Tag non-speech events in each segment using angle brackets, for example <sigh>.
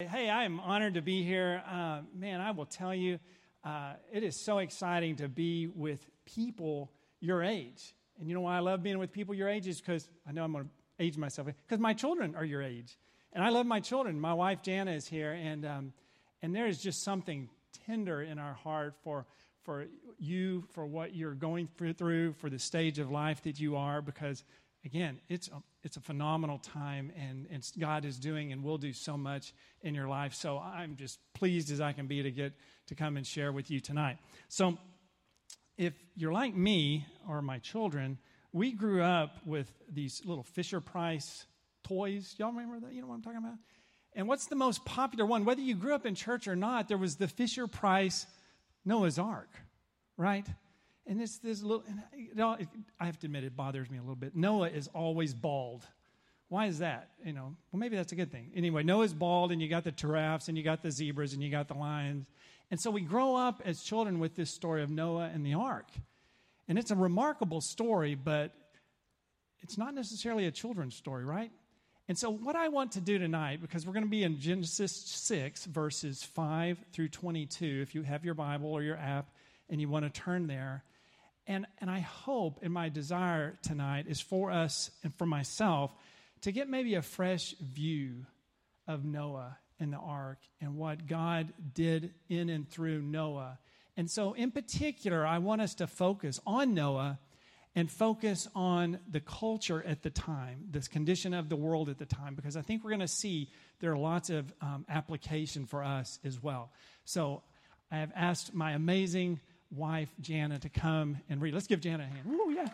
Hey, I am honored to be here. Uh, man, I will tell you, uh, it is so exciting to be with people your age. And you know why I love being with people your age is because I know I'm going to age myself because my children are your age, and I love my children. My wife Jana is here, and um, and there is just something tender in our heart for for you, for what you're going through, for the stage of life that you are, because again, it's it's a phenomenal time, and, and God is doing and will do so much in your life. So I'm just pleased as I can be to get to come and share with you tonight. So if you're like me or my children, we grew up with these little Fisher Price toys. Y'all remember that? You know what I'm talking about? And what's the most popular one? Whether you grew up in church or not, there was the Fisher Price Noah's Ark, right? And this, this little, you know, I have to admit, it bothers me a little bit. Noah is always bald. Why is that? You know, well, maybe that's a good thing. Anyway, Noah's bald, and you got the giraffes, and you got the zebras, and you got the lions. And so we grow up as children with this story of Noah and the ark. And it's a remarkable story, but it's not necessarily a children's story, right? And so, what I want to do tonight, because we're going to be in Genesis 6, verses 5 through 22, if you have your Bible or your app and you want to turn there, and, and I hope and my desire tonight is for us and for myself to get maybe a fresh view of Noah and the ark and what God did in and through Noah. And so, in particular, I want us to focus on Noah and focus on the culture at the time, this condition of the world at the time, because I think we're going to see there are lots of um, application for us as well. So, I have asked my amazing wife, Jana, to come and read. Let's give Jana a hand. Ooh, yeah.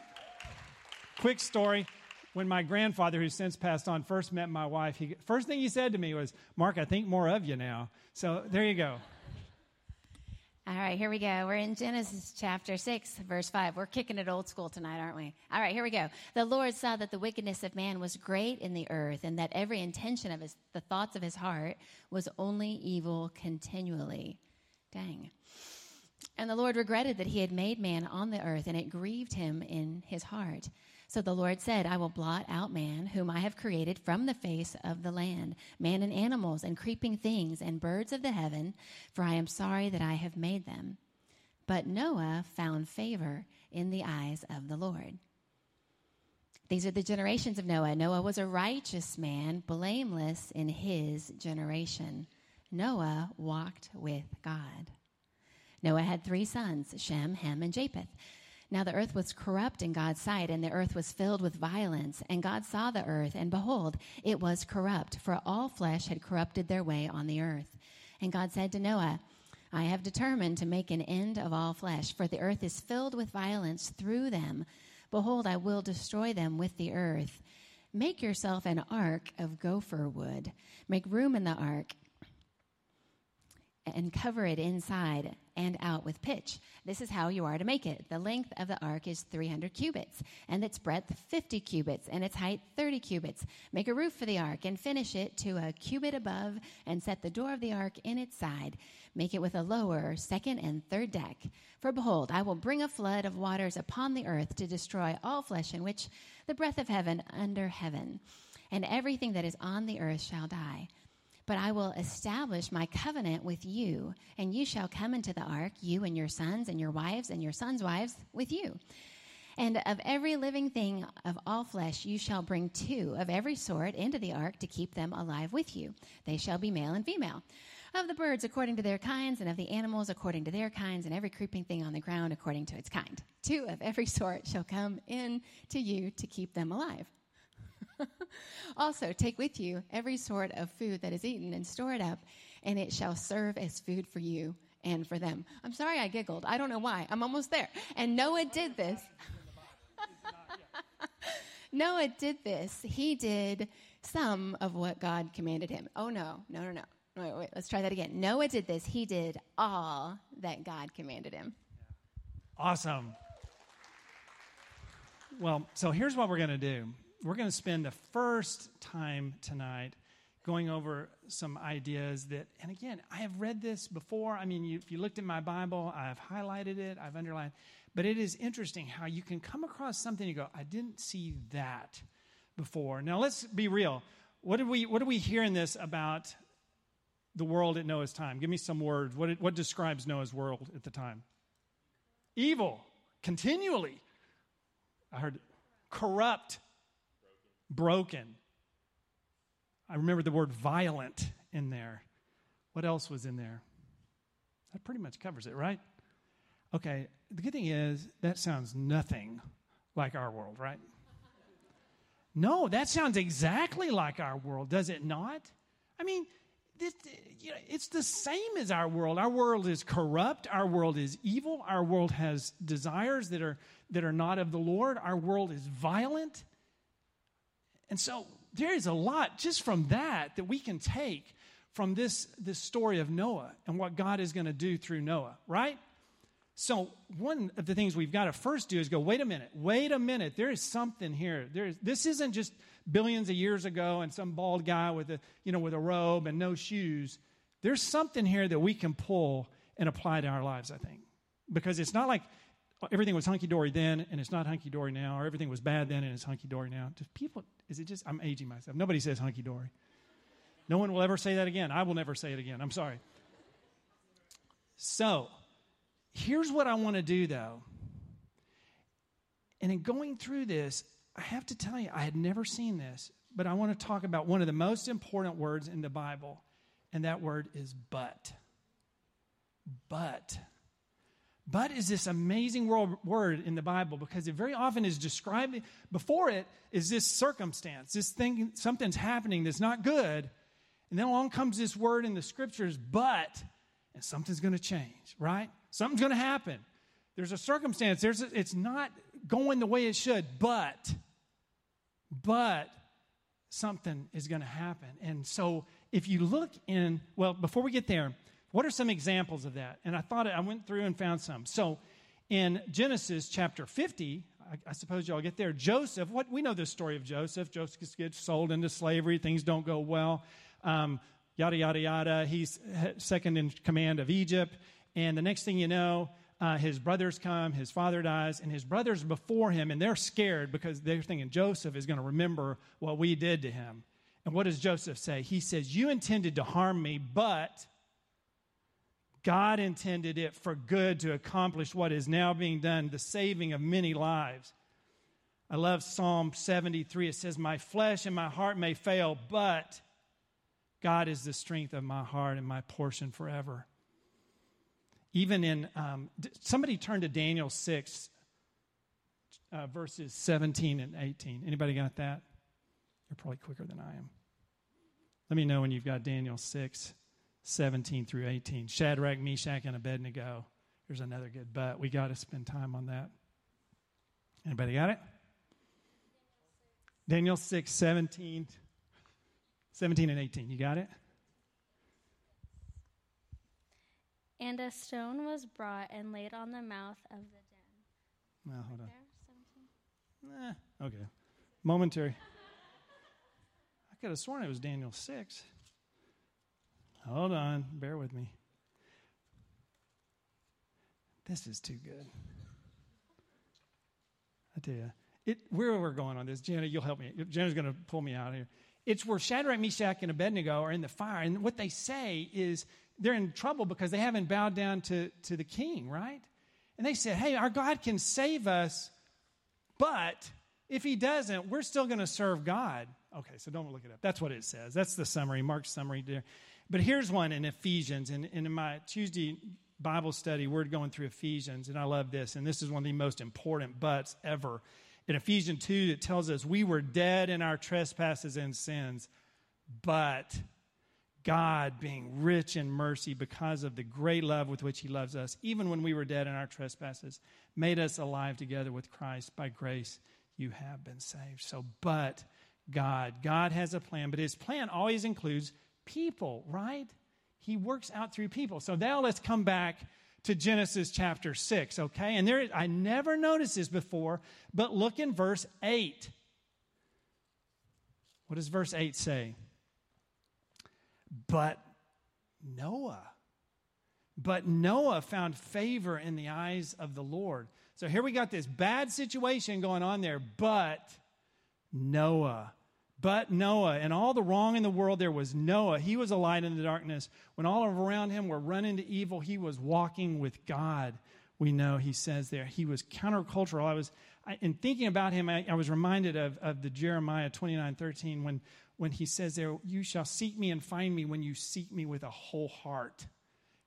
Quick story. When my grandfather, who's since passed on, first met my wife, he, first thing he said to me was, Mark, I think more of you now. So there you go. All right, here we go. We're in Genesis chapter 6, verse 5. We're kicking it old school tonight, aren't we? All right, here we go. The Lord saw that the wickedness of man was great in the earth, and that every intention of his, the thoughts of his heart was only evil continually. Dang. And the Lord regretted that he had made man on the earth, and it grieved him in his heart. So the Lord said, I will blot out man, whom I have created from the face of the land, man and animals, and creeping things, and birds of the heaven, for I am sorry that I have made them. But Noah found favor in the eyes of the Lord. These are the generations of Noah. Noah was a righteous man, blameless in his generation. Noah walked with God. Noah had three sons, Shem, Ham, and Japheth. Now the earth was corrupt in God's sight, and the earth was filled with violence. And God saw the earth, and behold, it was corrupt, for all flesh had corrupted their way on the earth. And God said to Noah, I have determined to make an end of all flesh, for the earth is filled with violence through them. Behold, I will destroy them with the earth. Make yourself an ark of gopher wood. Make room in the ark and cover it inside and out with pitch. This is how you are to make it. The length of the ark is 300 cubits, and its breadth 50 cubits, and its height 30 cubits. Make a roof for the ark, and finish it to a cubit above, and set the door of the ark in its side. Make it with a lower, second, and third deck. For behold, I will bring a flood of waters upon the earth to destroy all flesh in which the breath of heaven under heaven. And everything that is on the earth shall die. But I will establish my covenant with you, and you shall come into the ark, you and your sons and your wives and your sons' wives with you. And of every living thing of all flesh, you shall bring two of every sort into the ark to keep them alive with you. They shall be male and female. Of the birds according to their kinds, and of the animals according to their kinds, and every creeping thing on the ground according to its kind. Two of every sort shall come in to you to keep them alive. <laughs> also, take with you every sort of food that is eaten and store it up, and it shall serve as food for you and for them. I'm sorry I giggled. I don't know why. I'm almost there. And Noah did this. <laughs> Noah did this. He did some of what God commanded him. Oh, no, no, no, no. Wait, wait, let's try that again. Noah did this. He did all that God commanded him. Awesome. Well, so here's what we're going to do we're going to spend the first time tonight going over some ideas that, and again, I have read this before. I mean, you, if you looked at my Bible, I've highlighted it, I've underlined, but it is interesting how you can come across something and go, I didn't see that before. Now, let's be real. What did we, what do we hear in this about the world at Noah's time? Give me some words. What, what describes Noah's world at the time? Evil, continually. I heard corrupt, broken. I remember the word violent in there. What else was in there? That pretty much covers it, right? Okay, the good thing is that sounds nothing like our world, right? No, that sounds exactly like our world, does it not? I mean, this, you know, it's the same as our world. Our world is corrupt. Our world is evil. Our world has desires that are, that are not of the Lord. Our world is violent. And so there is a lot just from that that we can take from this, this story of Noah and what God is going to do through Noah, right? So, one of the things we've got to first do is go, wait a minute, wait a minute. There is something here. There is, this isn't just billions of years ago and some bald guy with a, you know, with a robe and no shoes. There's something here that we can pull and apply to our lives, I think. Because it's not like everything was hunky dory then and it's not hunky dory now, or everything was bad then and it's hunky dory now. Do people, is it just, I'm aging myself. Nobody says hunky dory. No one will ever say that again. I will never say it again. I'm sorry. So, Here's what I want to do though. And in going through this, I have to tell you, I had never seen this, but I want to talk about one of the most important words in the Bible, and that word is but. But. But is this amazing word in the Bible because it very often is described, before it is this circumstance, this thing, something's happening that's not good. And then along comes this word in the scriptures, but, and something's going to change, right? Something's going to happen. There's a circumstance. There's a, it's not going the way it should, but, but something is going to happen. And so if you look in, well, before we get there, what are some examples of that? And I thought I went through and found some. So in Genesis chapter 50, I, I suppose y'all get there. Joseph, what we know the story of Joseph. Joseph gets sold into slavery. Things don't go well. Um, yada yada yada. He's second in command of Egypt. And the next thing you know, uh, his brothers come, his father dies, and his brothers before him, and they're scared because they're thinking Joseph is going to remember what we did to him. And what does Joseph say? He says, You intended to harm me, but God intended it for good to accomplish what is now being done, the saving of many lives. I love Psalm 73. It says, My flesh and my heart may fail, but God is the strength of my heart and my portion forever. Even in, um, somebody turn to Daniel 6, uh, verses 17 and 18. Anybody got that? You're probably quicker than I am. Let me know when you've got Daniel 6, 17 through 18. Shadrach, Meshach, and Abednego. There's another good but. We got to spend time on that. Anybody got it? Daniel 6, 17, 17 and 18. You got it? And a stone was brought and laid on the mouth of the den. Well, hold on. Eh, okay. Momentary. I could have sworn it was Daniel 6. Hold on. Bear with me. This is too good. I tell you, it, where we're going on this, Jenna, you'll help me. Jenna's going to pull me out of here. It's where Shadrach, Meshach, and Abednego are in the fire, and what they say is they're in trouble because they haven't bowed down to, to the king, right? And they said, hey, our God can save us, but if he doesn't, we're still going to serve God. Okay, so don't look it up. That's what it says. That's the summary, Mark's summary there. But here's one in Ephesians. And, and in my Tuesday Bible study, we're going through Ephesians, and I love this. And this is one of the most important buts ever. In Ephesians 2, it tells us we were dead in our trespasses and sins, but God, being rich in mercy because of the great love with which He loves us, even when we were dead in our trespasses, made us alive together with Christ. By grace, you have been saved. So, but God, God has a plan, but His plan always includes people, right? He works out through people. So now let's come back to Genesis chapter 6, okay? And there, I never noticed this before, but look in verse 8. What does verse 8 say? But Noah, but Noah found favor in the eyes of the Lord. So here we got this bad situation going on there, but Noah but Noah. And all the wrong in the world, there was Noah. He was a light in the darkness. When all around him were running to evil, he was walking with God. We know he says there. He was countercultural. I was, I, in thinking about him, I, I was reminded of, of the Jeremiah 29 13 when, when he says there, You shall seek me and find me when you seek me with a whole heart.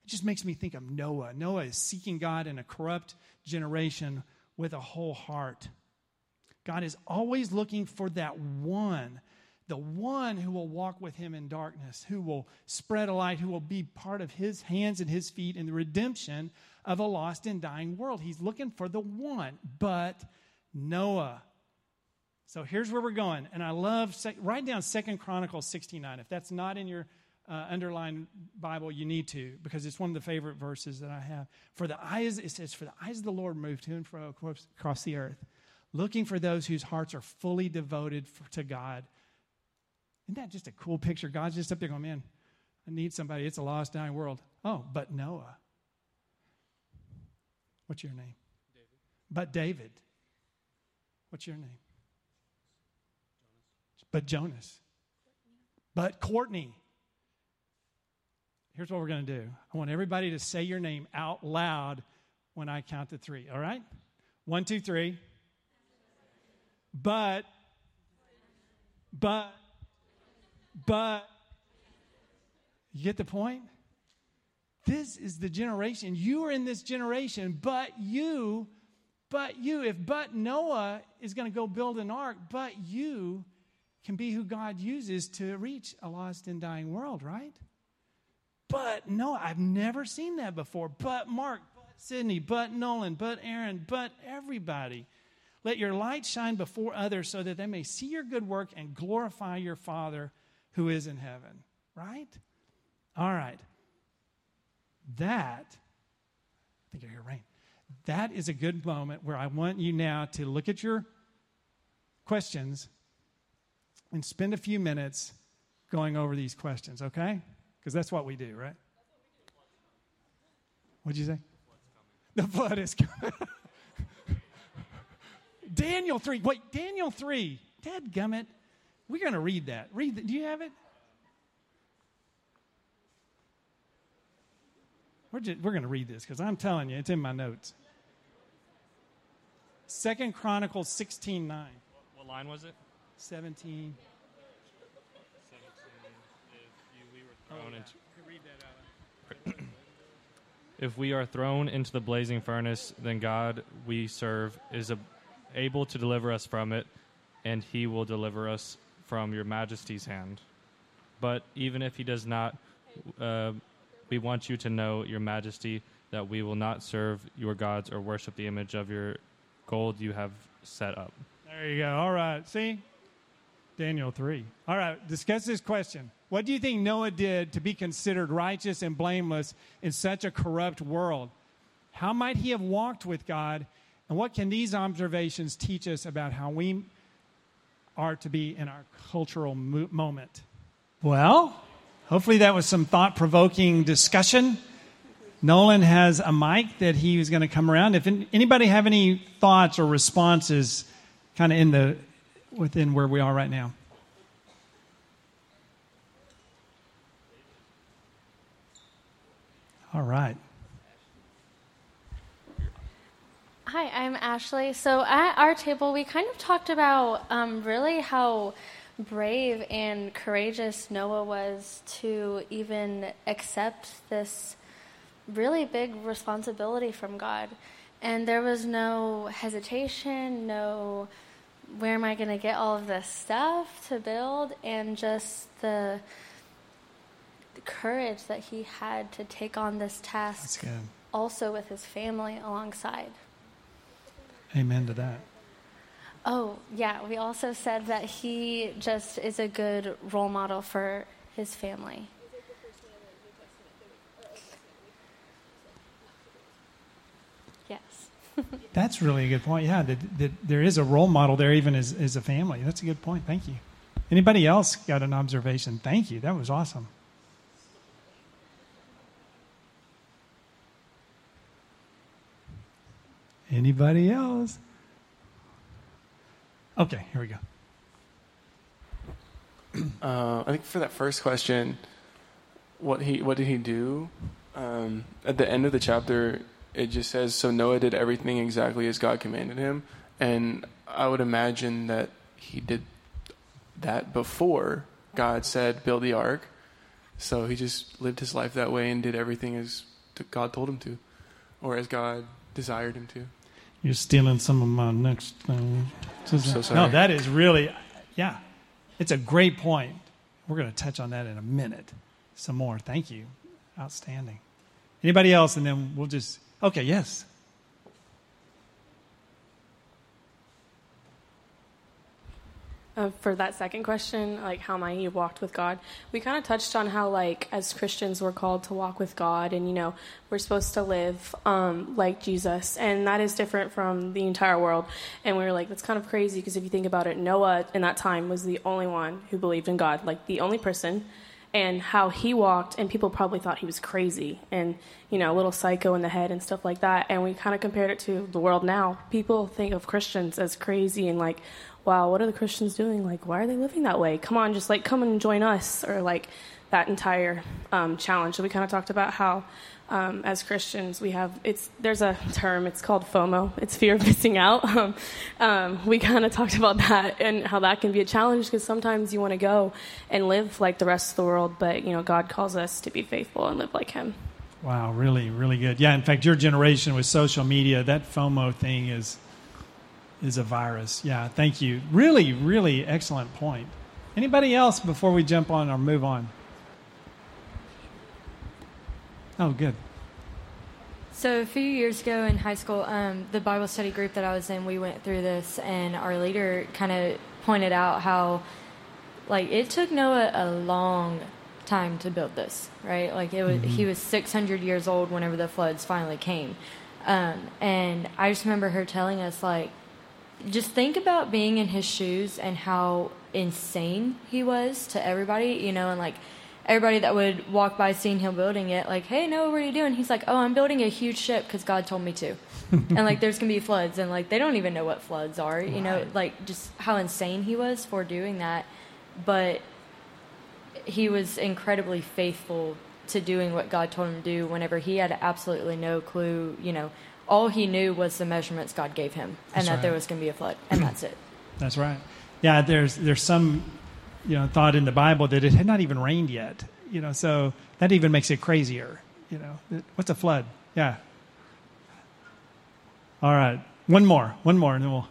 It just makes me think of Noah. Noah is seeking God in a corrupt generation with a whole heart. God is always looking for that one, the one who will walk with him in darkness, who will spread a light, who will be part of his hands and his feet in the redemption of a lost and dying world. He's looking for the one, but Noah. So here's where we're going. And I love, write down Second Chronicles 69. If that's not in your uh, underlined Bible, you need to, because it's one of the favorite verses that I have. For the eyes, it says, For the eyes of the Lord move to and fro across the earth looking for those whose hearts are fully devoted for, to God. Isn't that just a cool picture? God's just up there going, man, I need somebody. It's a lost, dying world. Oh, but Noah. What's your name? David. But David. What's your name? Jonas. But Jonas. But Courtney. Here's what we're going to do I want everybody to say your name out loud when I count to three, all right? One, two, three. But, but, but, you get the point? This is the generation. You are in this generation, but you, but you, if but Noah is going to go build an ark, but you can be who God uses to reach a lost and dying world, right? But no, I've never seen that before. But Mark, but Sydney, but Nolan, but Aaron, but everybody. Let your light shine before others so that they may see your good work and glorify your Father who is in heaven. Right? All right. That, I think I hear rain. That is a good moment where I want you now to look at your questions and spend a few minutes going over these questions, okay? Because that's what we do, right? What'd you say? The flood is coming. <laughs> Daniel 3. Wait, Daniel 3. Dad gummit. We're going to read that. Read that. Do you have it? We're, just, we're going to read this because I'm telling you, it's in my notes. Second Chronicles 16 9. What, line was it? 17. 17. If we were thrown oh, into. if we are thrown into the blazing furnace, then God we serve is a able to deliver us from it, and he will deliver us from your majesty's hand. But even if he does not, uh, we want you to know, your majesty, that we will not serve your gods or worship the image of your gold you have set up. There you go. All right. See? Daniel 3. All right. Discuss this question. What do you think Noah did to be considered righteous and blameless in such a corrupt world? How might he have walked with God and what can these observations teach us about how we are to be in our cultural mo- moment? Well, hopefully that was some thought provoking discussion. Nolan has a mic that he was going to come around. If anybody have any thoughts or responses, kind of in the within where we are right now. All right. Hi, I'm Ashley. So at our table, we kind of talked about um, really how brave and courageous Noah was to even accept this really big responsibility from God. And there was no hesitation, no where am I going to get all of this stuff to build, and just the, the courage that he had to take on this task also with his family alongside. Amen to that. Oh, yeah. We also said that he just is a good role model for his family. Yes. <laughs> That's really a good point. Yeah, that, that there is a role model there, even as, as a family. That's a good point. Thank you. Anybody else got an observation? Thank you. That was awesome. Anybody else? Okay, here we go. uh, I think for that first question, what he what did he do? Um, at the end of the chapter, it just says, "So Noah did everything exactly as God commanded him," and I would imagine that he did that before God said, "Build the ark." So he just lived his life that way and did everything as God told him to, or as God desired him to. You're stealing some of my next thing. So sorry. No, that is really, yeah, it's a great point. We're going to touch on that in a minute. Some more. Thank you. Outstanding. Anybody else? And then we'll just, okay, yes. Uh, for that second question, like how might walked with God, we kind of touched on how, like, as Christians, we're called to walk with God, and you know, we're supposed to live um, like Jesus, and that is different from the entire world. And we were like, that's kind of crazy because if you think about it, Noah in that time was the only one who believed in God, like the only person, and how he walked, and people probably thought he was crazy and you know, a little psycho in the head and stuff like that. And we kind of compared it to the world now. People think of Christians as crazy and like wow, what are the Christians doing? Like, why are they living that way? Come on, just like come and join us, or like that entire um, challenge. So we kind of talked about how. Um, as Christians, we have it's there's a term it's called FOMO. It's fear of missing out. <laughs> Um, um, we kind of talked about that and how that can be a challenge because sometimes you want to go and live like the rest of the world, but you know God calls us to be faithful and live like Him. Wow, really, really good. Yeah, in fact, your generation with social media, that FOMO thing is is a virus. Yeah, thank you. Really, really excellent point. Anybody else before we jump on or move on? Oh, good. So a few years ago in high school, um, the Bible study group that I was in, we went through this, and our leader kind of pointed out how, like, it took Noah a long time to build this, right? Like, it was mm-hmm. he was 600 years old whenever the floods finally came, um, and I just remember her telling us like just think about being in his shoes and how insane he was to everybody, you know, and like everybody that would walk by seeing him building it, like, hey, Noah, what are you doing? He's like, oh, I'm building a huge ship because God told me to. <laughs> and like, there's gonna be floods, and like, they don't even know what floods are, you right. know, like just how insane he was for doing that. But he was incredibly faithful to doing what God told him to do whenever he had absolutely no clue, you know, all he knew was the measurements God gave him, and that's that right. there was going to be a flood, and that's it. <clears throat> That's right. Yeah, there's there's some, you know, thought in the Bible that it had not even rained yet. You know, so that even makes it crazier. You know, what's a flood? Yeah. All right, one more, one more, and then we'll.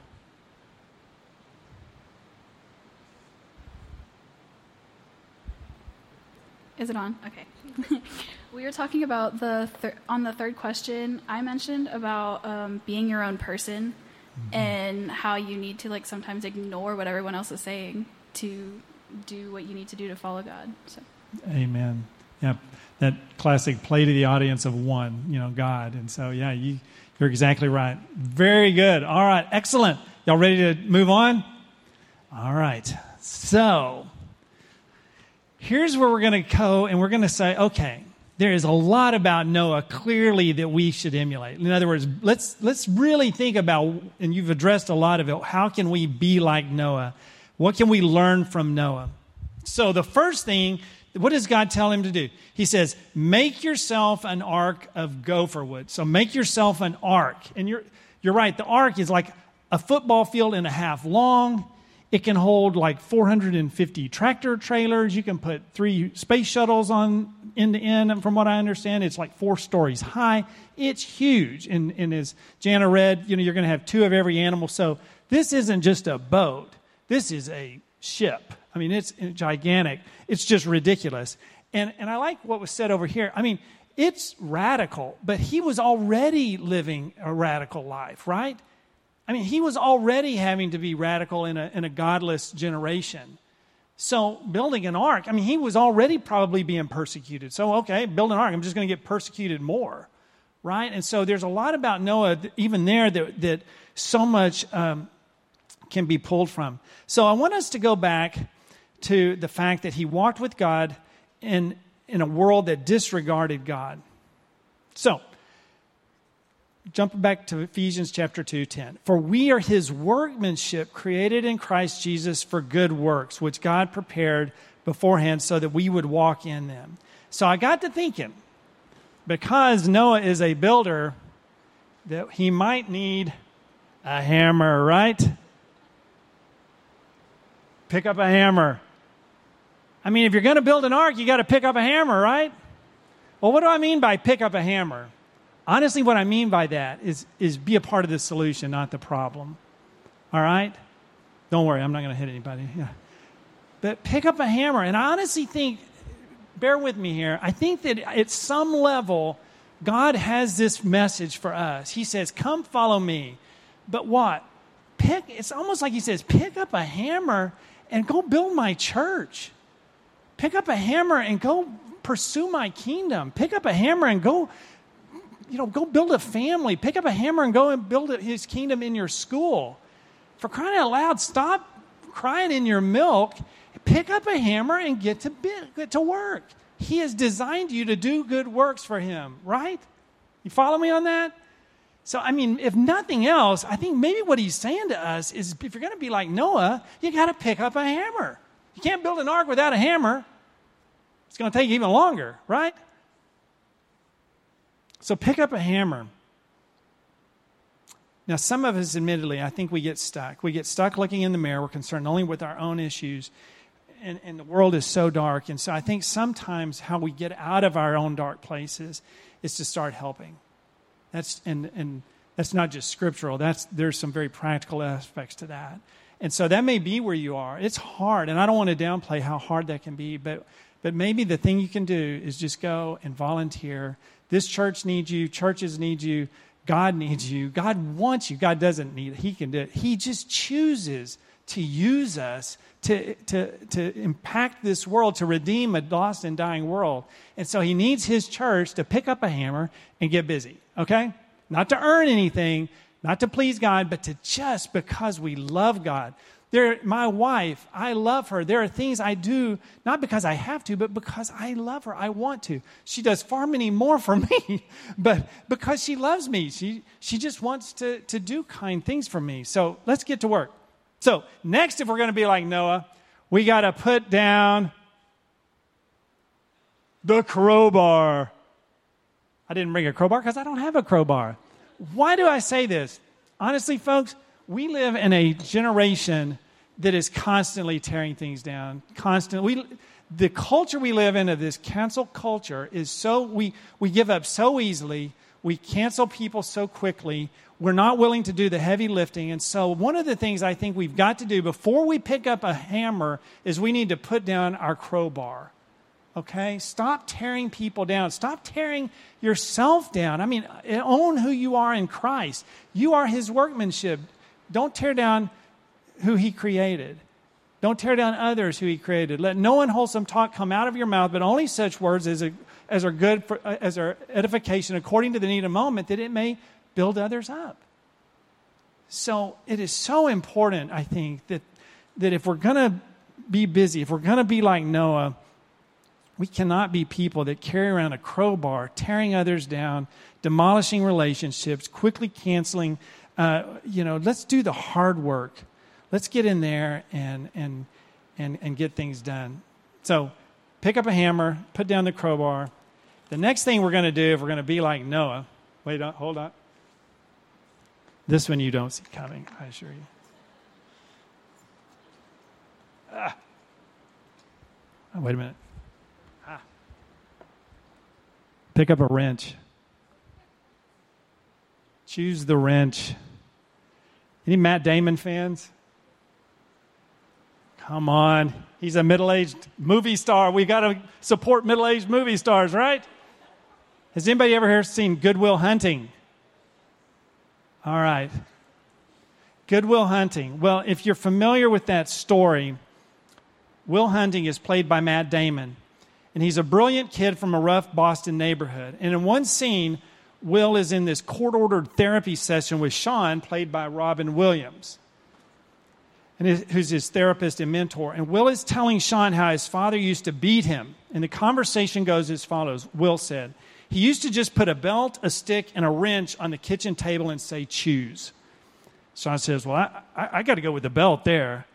Is it on? Okay. <laughs> We were talking about the thir- on the third question. I mentioned about um, being your own person mm-hmm. and how you need to like sometimes ignore what everyone else is saying to do what you need to do to follow God. So. Amen. Yeah, that classic play to the audience of one, you know, God. And so, yeah, you you're exactly right. Very good. All right, excellent. Y'all ready to move on? All right. So, here's where we're going to go, and we're going to say, okay there is a lot about Noah clearly that we should emulate. In other words, let's, let's really think about, and you've addressed a lot of it, how can we be like Noah? What can we learn from Noah? So, the first thing, what does God tell him to do? He says, Make yourself an ark of gopher wood. So, make yourself an ark. And you're, you're right, the ark is like a football field and a half long. It can hold like 450 tractor trailers. You can put three space shuttles on end to end. And from what I understand, it's like four stories high. It's huge. And, and as Jana read, you know, you're going to have two of every animal. So this isn't just a boat. This is a ship. I mean, it's gigantic. It's just ridiculous. And, and I like what was said over here. I mean, it's radical, but he was already living a radical life, right? I mean, he was already having to be radical in a, in a godless generation. So, building an ark, I mean, he was already probably being persecuted. So, okay, build an ark. I'm just going to get persecuted more, right? And so, there's a lot about Noah, even there, that, that so much um, can be pulled from. So, I want us to go back to the fact that he walked with God in, in a world that disregarded God. So, jump back to Ephesians chapter 2, 10. For we are his workmanship created in Christ Jesus for good works, which God prepared beforehand so that we would walk in them. So I got to thinking, because Noah is a builder, that he might need a hammer, right? Pick up a hammer. I mean, if you're going to build an ark, you got to pick up a hammer, right? Well, what do I mean by pick up a hammer? Honestly, what I mean by that is, is be a part of the solution, not the problem. All right? Don't worry, I'm not going to hit anybody. Yeah. But pick up a hammer. And I honestly think, bear with me here, I think that at some level, God has this message for us. He says, Come follow me. But what? Pick, it's almost like He says, Pick up a hammer and go build my church. Pick up a hammer and go pursue my kingdom. Pick up a hammer and go you know, go build a family. Pick up a hammer and go and build his kingdom in your school. For crying out loud, stop crying in your milk. Pick up a hammer and get to, get to work. He has designed you to do good works for him, right? You follow me on that? So, I mean, if nothing else, I think maybe what he's saying to us is if you're going to be like Noah, you got to pick up a hammer. You can't build an ark without a hammer. It's going to take even longer, right? So pick up a hammer. Now, some of us, admittedly, I think we get stuck. We get stuck looking in the mirror. We're concerned only with our own issues. And, and the world is so dark. And so I think sometimes how we get out of our own dark places is to start helping. That's, and, and that's not just scriptural, that's, there's some very practical aspects to that. And so that may be where you are. It's hard, and I don't want to downplay how hard that can be, but, but maybe the thing you can do is just go and volunteer this church needs you, churches need you, God needs you. God wants you. God doesn't need it. He can do it. He just chooses to use us to, to, to impact this world, to redeem a lost and dying world. And so he needs his church to pick up a hammer and get busy, okay? Not to earn anything, not to please God, but to just because we love God. There, my wife, I love her. There are things I do, not because I have to, but because I love her. I want to. She does far many more for <laughs> me, but because she loves me. She, she just wants to, to do kind things for me. So let's get to work. So, next, if we're going to be like Noah, we got to put down the crowbar. I didn't bring a crowbar because I don't have a crowbar. Why do I say this? Honestly, folks, we live in a generation that is constantly tearing things down. Constantly, we, the culture we live in of this cancel culture is so we we give up so easily. We cancel people so quickly. We're not willing to do the heavy lifting. And so, one of the things I think we've got to do before we pick up a hammer is we need to put down our crowbar. Okay? Stop tearing people down. Stop tearing yourself down. I mean, own who you are in Christ. You are His workmanship. Don't tear down who he created. Don't tear down others who he created. Let no unwholesome talk come out of your mouth, but only such words as, are, as are good for, as are edification according to the need of moment, that it may build others up. So it is so important, I think, that, that if we're going to be busy, if we're going to be like Noah, we cannot be people that carry around a crowbar, tearing others down, demolishing relationships, quickly canceling uh, you know, let's do the hard work. Let's get in there and, and, and, and get things done. So pick up a hammer, put down the crowbar. The next thing we're going to do, if we're going to be like Noah, wait, on, hold on. This one you don't see coming, I assure you. Ah. Oh, wait a minute. Ah. Pick up a wrench. Choose the wrench. Any Matt Damon fans? Come on. He's a middle aged movie star. We got to support middle aged movie stars, right? Has anybody ever here seen Good Will Hunting? All right. Good Will Hunting. Well, if you're familiar with that story, Will Hunting is played by Matt Damon. And he's a brilliant kid from a rough Boston neighborhood. And in one scene, Will is in this court ordered therapy session with Sean, played by Robin Williams, and who's his therapist and mentor. And Will is telling Sean how his father used to beat him. And the conversation goes as follows Will said, He used to just put a belt, a stick, and a wrench on the kitchen table and say, choose. Sean says, Well, I, I, I got to go with the belt there.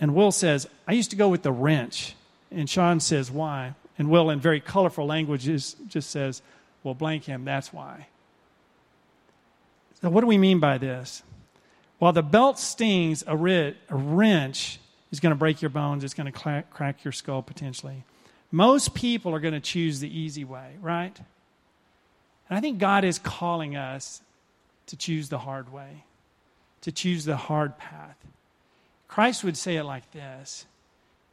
And Will says, I used to go with the wrench. And Sean says, Why? And Will, in very colorful languages, just says, Well, blank him, that's why. So, what do we mean by this? While the belt stings, a, writ, a wrench is going to break your bones, it's going to crack your skull potentially. Most people are going to choose the easy way, right? And I think God is calling us to choose the hard way, to choose the hard path. Christ would say it like this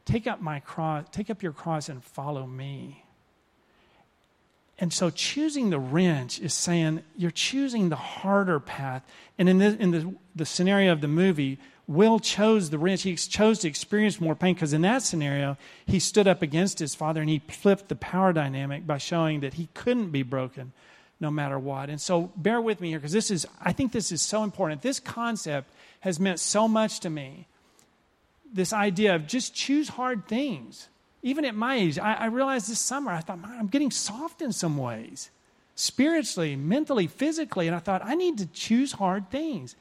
Take up my cross, take up your cross and follow me. And so choosing the wrench is saying you're choosing the harder path. And in, the, in the, the scenario of the movie, Will chose the wrench. He chose to experience more pain because in that scenario, he stood up against his father and he flipped the power dynamic by showing that he couldn't be broken no matter what. And so bear with me here because this is, I think this is so important. This concept has meant so much to me. This idea of just choose hard things. Even at my age, I, I realized this summer, I thought, I'm getting soft in some ways, spiritually, mentally, physically. And I thought, I need to choose hard things.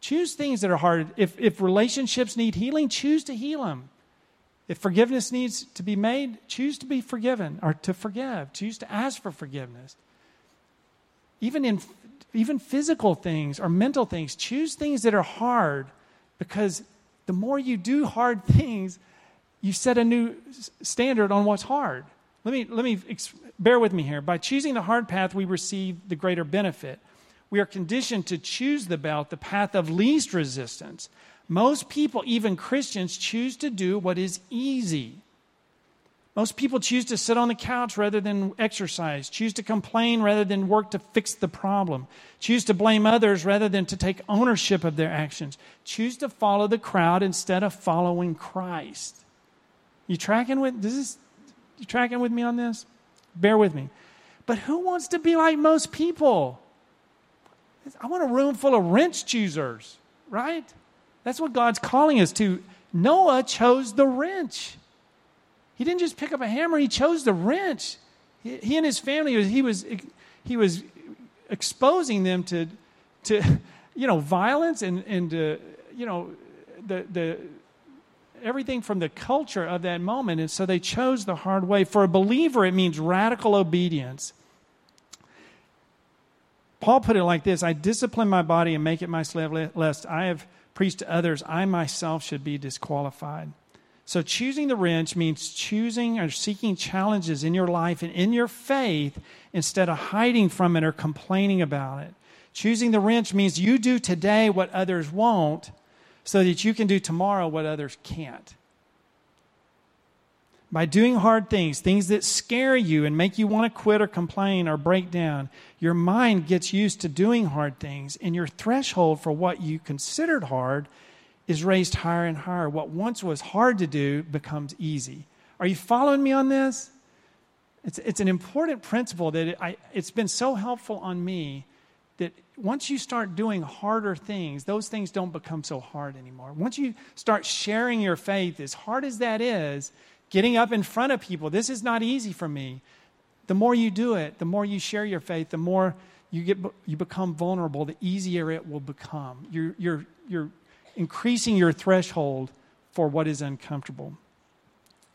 Choose things that are hard. If, if relationships need healing, choose to heal them. If forgiveness needs to be made, choose to be forgiven or to forgive. Choose to ask for forgiveness. Even in even physical things or mental things, choose things that are hard because the more you do hard <laughs> things, you set a new standard on what's hard. Let me, let me bear with me here. By choosing the hard path, we receive the greater benefit. We are conditioned to choose the belt, the path of least resistance. Most people, even Christians, choose to do what is easy. Most people choose to sit on the couch rather than exercise, choose to complain rather than work to fix the problem, choose to blame others rather than to take ownership of their actions, choose to follow the crowd instead of following Christ. You tracking with this? You tracking with me on this? Bear with me. But who wants to be like most people? I want a room full of wrench choosers, right? That's what God's calling us to. Noah chose the wrench. He didn't just pick up a hammer, he chose the wrench. He, he and his family, he was, he was exposing them to, to you know, violence and, and uh, you know, the, the, everything from the culture of that moment. And so they chose the hard way. For a believer, it means radical obedience. Paul put it like this I discipline my body and make it my slave, lest I have preached to others, I myself should be disqualified. So, choosing the wrench means choosing or seeking challenges in your life and in your faith instead of hiding from it or complaining about it. Choosing the wrench means you do today what others won't so that you can do tomorrow what others can't. By doing hard things, things that scare you and make you want to quit or complain or break down, your mind gets used to doing hard things, and your threshold for what you considered hard is raised higher and higher. What once was hard to do becomes easy. Are you following me on this? It's, it's an important principle that it, I, it's been so helpful on me once you start doing harder things, those things don't become so hard anymore. Once you start sharing your faith, as hard as that is, getting up in front of people, this is not easy for me. The more you do it, the more you share your faith, the more you, get, you become vulnerable, the easier it will become. You're, you're, you're increasing your threshold for what is uncomfortable.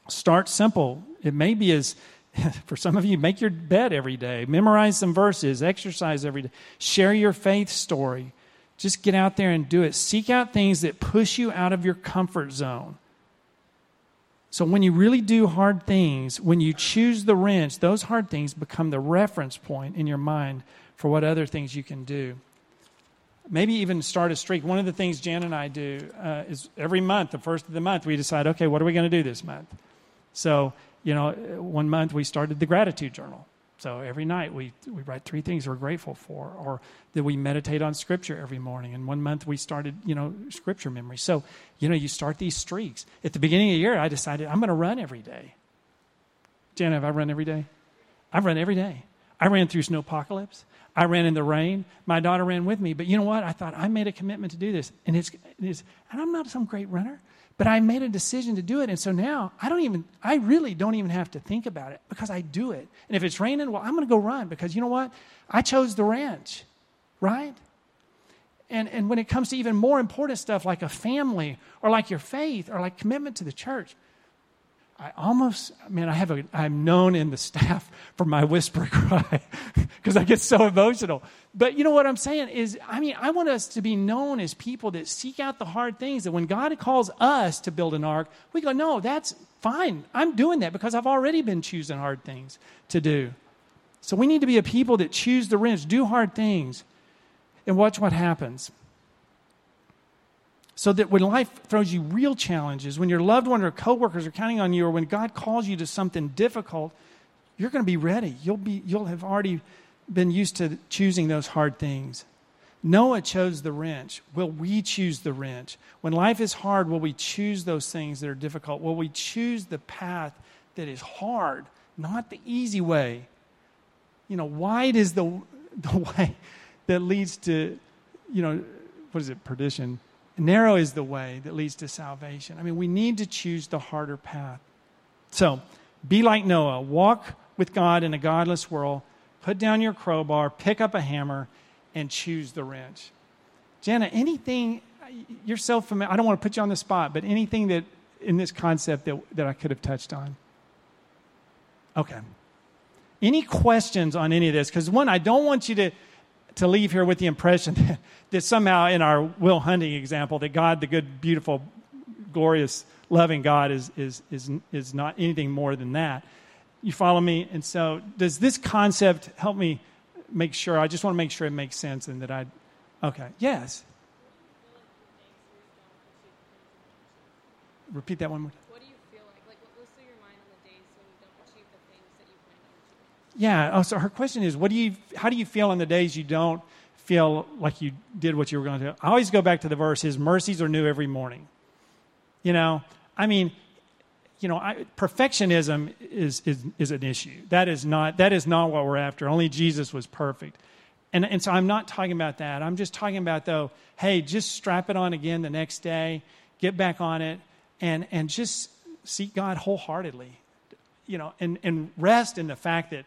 Start simple. It may be as <laughs> for some of you, make your bed every day, memorize some verses, exercise every day, share your faith story. Just get out there and do it. Seek out things that push you out of your comfort zone. So, when you really do hard things, when you choose the wrench, those hard things become the reference point in your mind for what other things you can do. Maybe even start a streak. One of the things Jan and I do uh, is every month, the first of the month, we decide, okay, what are we going to do this month? So you know, one month we started the gratitude journal. So every night we, we write three things we're grateful for, or that we meditate on scripture every morning. And one month we started, you know, scripture memory. So, you know, you start these streaks. At the beginning of the year, I decided I'm going to run every day. Jana, have I run every day? I run every day. I ran through snow apocalypse. I ran in the rain. My daughter ran with me. But you know what? I thought I made a commitment to do this. And it's, it's and I'm not some great runner, But I made a decision to do it. And so now I don't even, I really don't even have to think about it because I do it. And if it's raining, well, I'm going to go run because you know what? I chose the wrench, right? And, and when it comes to even more important stuff like a family or like your faith or like commitment to the church, I almost, I mean, I have a, I'm known in the staff <laughs> for my whisper <laughs> cry because I get so emotional. But you know what I'm saying is, I mean, I want us to be known as people that seek out the hard things. That when God calls us to build an ark, we go, no, that's fine. I'm doing that because I've already been choosing hard things to do. So we need to be a people that choose the wrench, do hard things, and watch what happens. So that when life throws you real challenges, when your loved one or coworkers are counting on you, or when God calls you to something difficult, you're going to be ready. You'll, be, you'll have already been used to choosing those hard things. Noah chose the wrench. Will we choose the wrench? When life is hard, will we choose those things that are difficult? Will we choose the path that is hard, not the easy way? You know, wide is the, <laughs> the way that leads to, you know, what is it, perdition? Narrow is the way that leads to salvation. I mean, we need to choose the harder path. So, be like Noah. Walk with God in a godless world. Put down your crowbar, pick up a hammer, and choose the wrench. Jenna, anything, you're so familiar, I don't want to put you on the spot, but anything that in this concept that, that I could have touched on? Okay. Any questions on any of this? Because, one, I don't want you to to leave here with the impression that, <laughs> that somehow in our Will Hunting example, that God, the good, beautiful, glorious, loving God, is, is, is, is not anything more than that. You follow me? And so, does this concept help me make sure? I just want to make sure it makes sense and that I. Okay. Yes. Repeat that one more time. Yeah. Oh, so her question is, what do you, how do you feel on the days you don't feel like you did what you were going to do? I always go back to the verse, His mercies are new every morning. You know, I mean, you know, I, perfectionism is, is, is an issue. That is, not, that is not what we're after. Only Jesus was perfect. And, and so I'm not talking about that. I'm just talking about, though, hey, just strap it on again the next day, get back on it, and, and just seek God wholeheartedly. You know, and, and rest in the fact that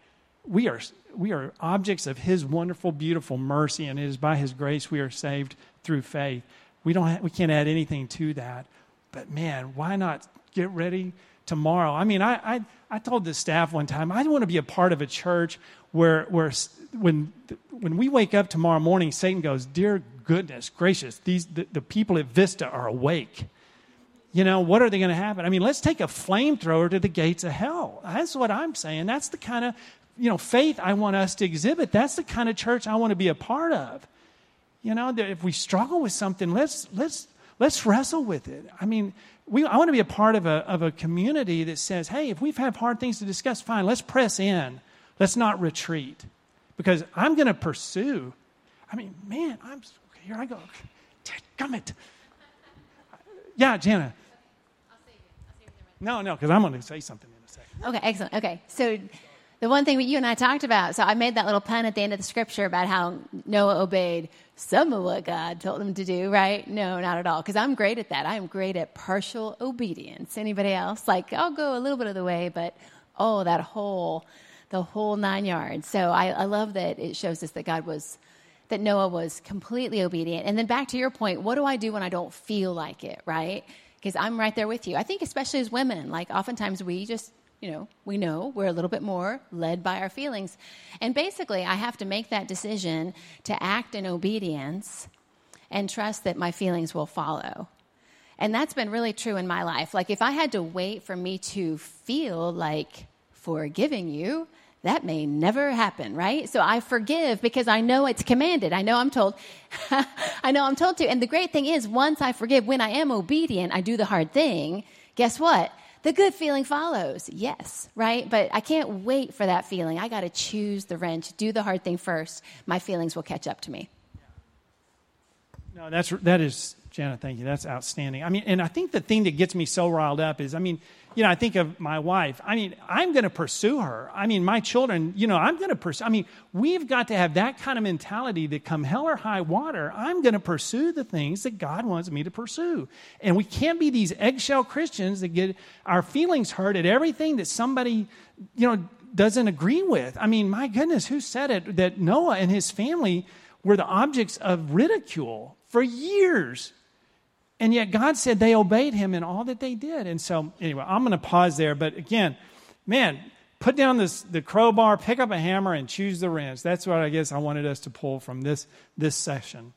we are, we are objects of His wonderful, beautiful mercy, and it is by His grace we are saved through faith. We, don't we can't add anything to that. But man, why not get ready tomorrow? I mean, I, I, I told the staff one time, I want to be a part of a church where, where when, when we wake up tomorrow morning, Satan goes, Dear goodness gracious, these, the, the people at Vista are awake you know, what are they going to happen? I mean, let's take a flamethrower to the gates of hell. That's what I'm saying. That's the kind of you know, faith I want us to exhibit. That's the kind of church I want to be a part of. You know, if we struggle with something, let's let's let's wrestle with it. I mean, we, I want to be a part of a, of a community that says, hey, if we've had hard things to discuss, fine, let's press in. Let's not retreat. Because I'm going to pursue. I mean, man, I'm, okay, here I go. Come it. Yeah, Jana. No, no, because I'm going to say something in a second. Okay, excellent. Okay, so the one thing that you and I talked about. So I made that little pun at the end of the scripture about how Noah obeyed some of what God told him to do, right? No, not at all. Because I'm great at that. I'm great at partial obedience. Anybody else? Like, I'll go a little bit of the way, but oh, that whole, the whole nine yards. So I, I love that it shows us that God was, that Noah was completely obedient. And then back to your point, what do I do when I don't feel like it, right? Because I'm right there with you. I think, especially as women, like oftentimes we just you know, we know we're a little bit more led by our feelings. And basically, I have to make that decision to act in obedience and trust that my feelings will follow. And that's been really true in my life. Like, if I had to wait for me to feel like forgiving you, that may never happen, right? So I forgive because I know it's commanded. I know I'm told. <laughs> I know I'm told to. And the great thing is, once I forgive, when I am obedient, I do the hard thing. Guess what? The good feeling follows. Yes, right? But I can't wait for that feeling. I got to choose the wrench, do the hard thing first. My feelings will catch up to me. No, that's that is Jenna. Thank you. That's outstanding. I mean, and I think the thing that gets me so riled up is, I mean, you know, I think of my wife. I mean, I'm going to pursue her. I mean, my children. You know, I'm going to pursue. I mean, we've got to have that kind of mentality that come hell or high water, I'm going to pursue the things that God wants me to pursue, and we can't be these eggshell Christians that get our feelings hurt at everything that somebody, you know, doesn't agree with. I mean, my goodness, who said it that Noah and his family were the objects of ridicule for years? And yet God said they obeyed him in all that they did. And so, anyway, I'm going to pause there. But again, man, put down this, the crowbar, pick up a hammer, and choose the wrench. That's what I guess I wanted us to pull from this, this session.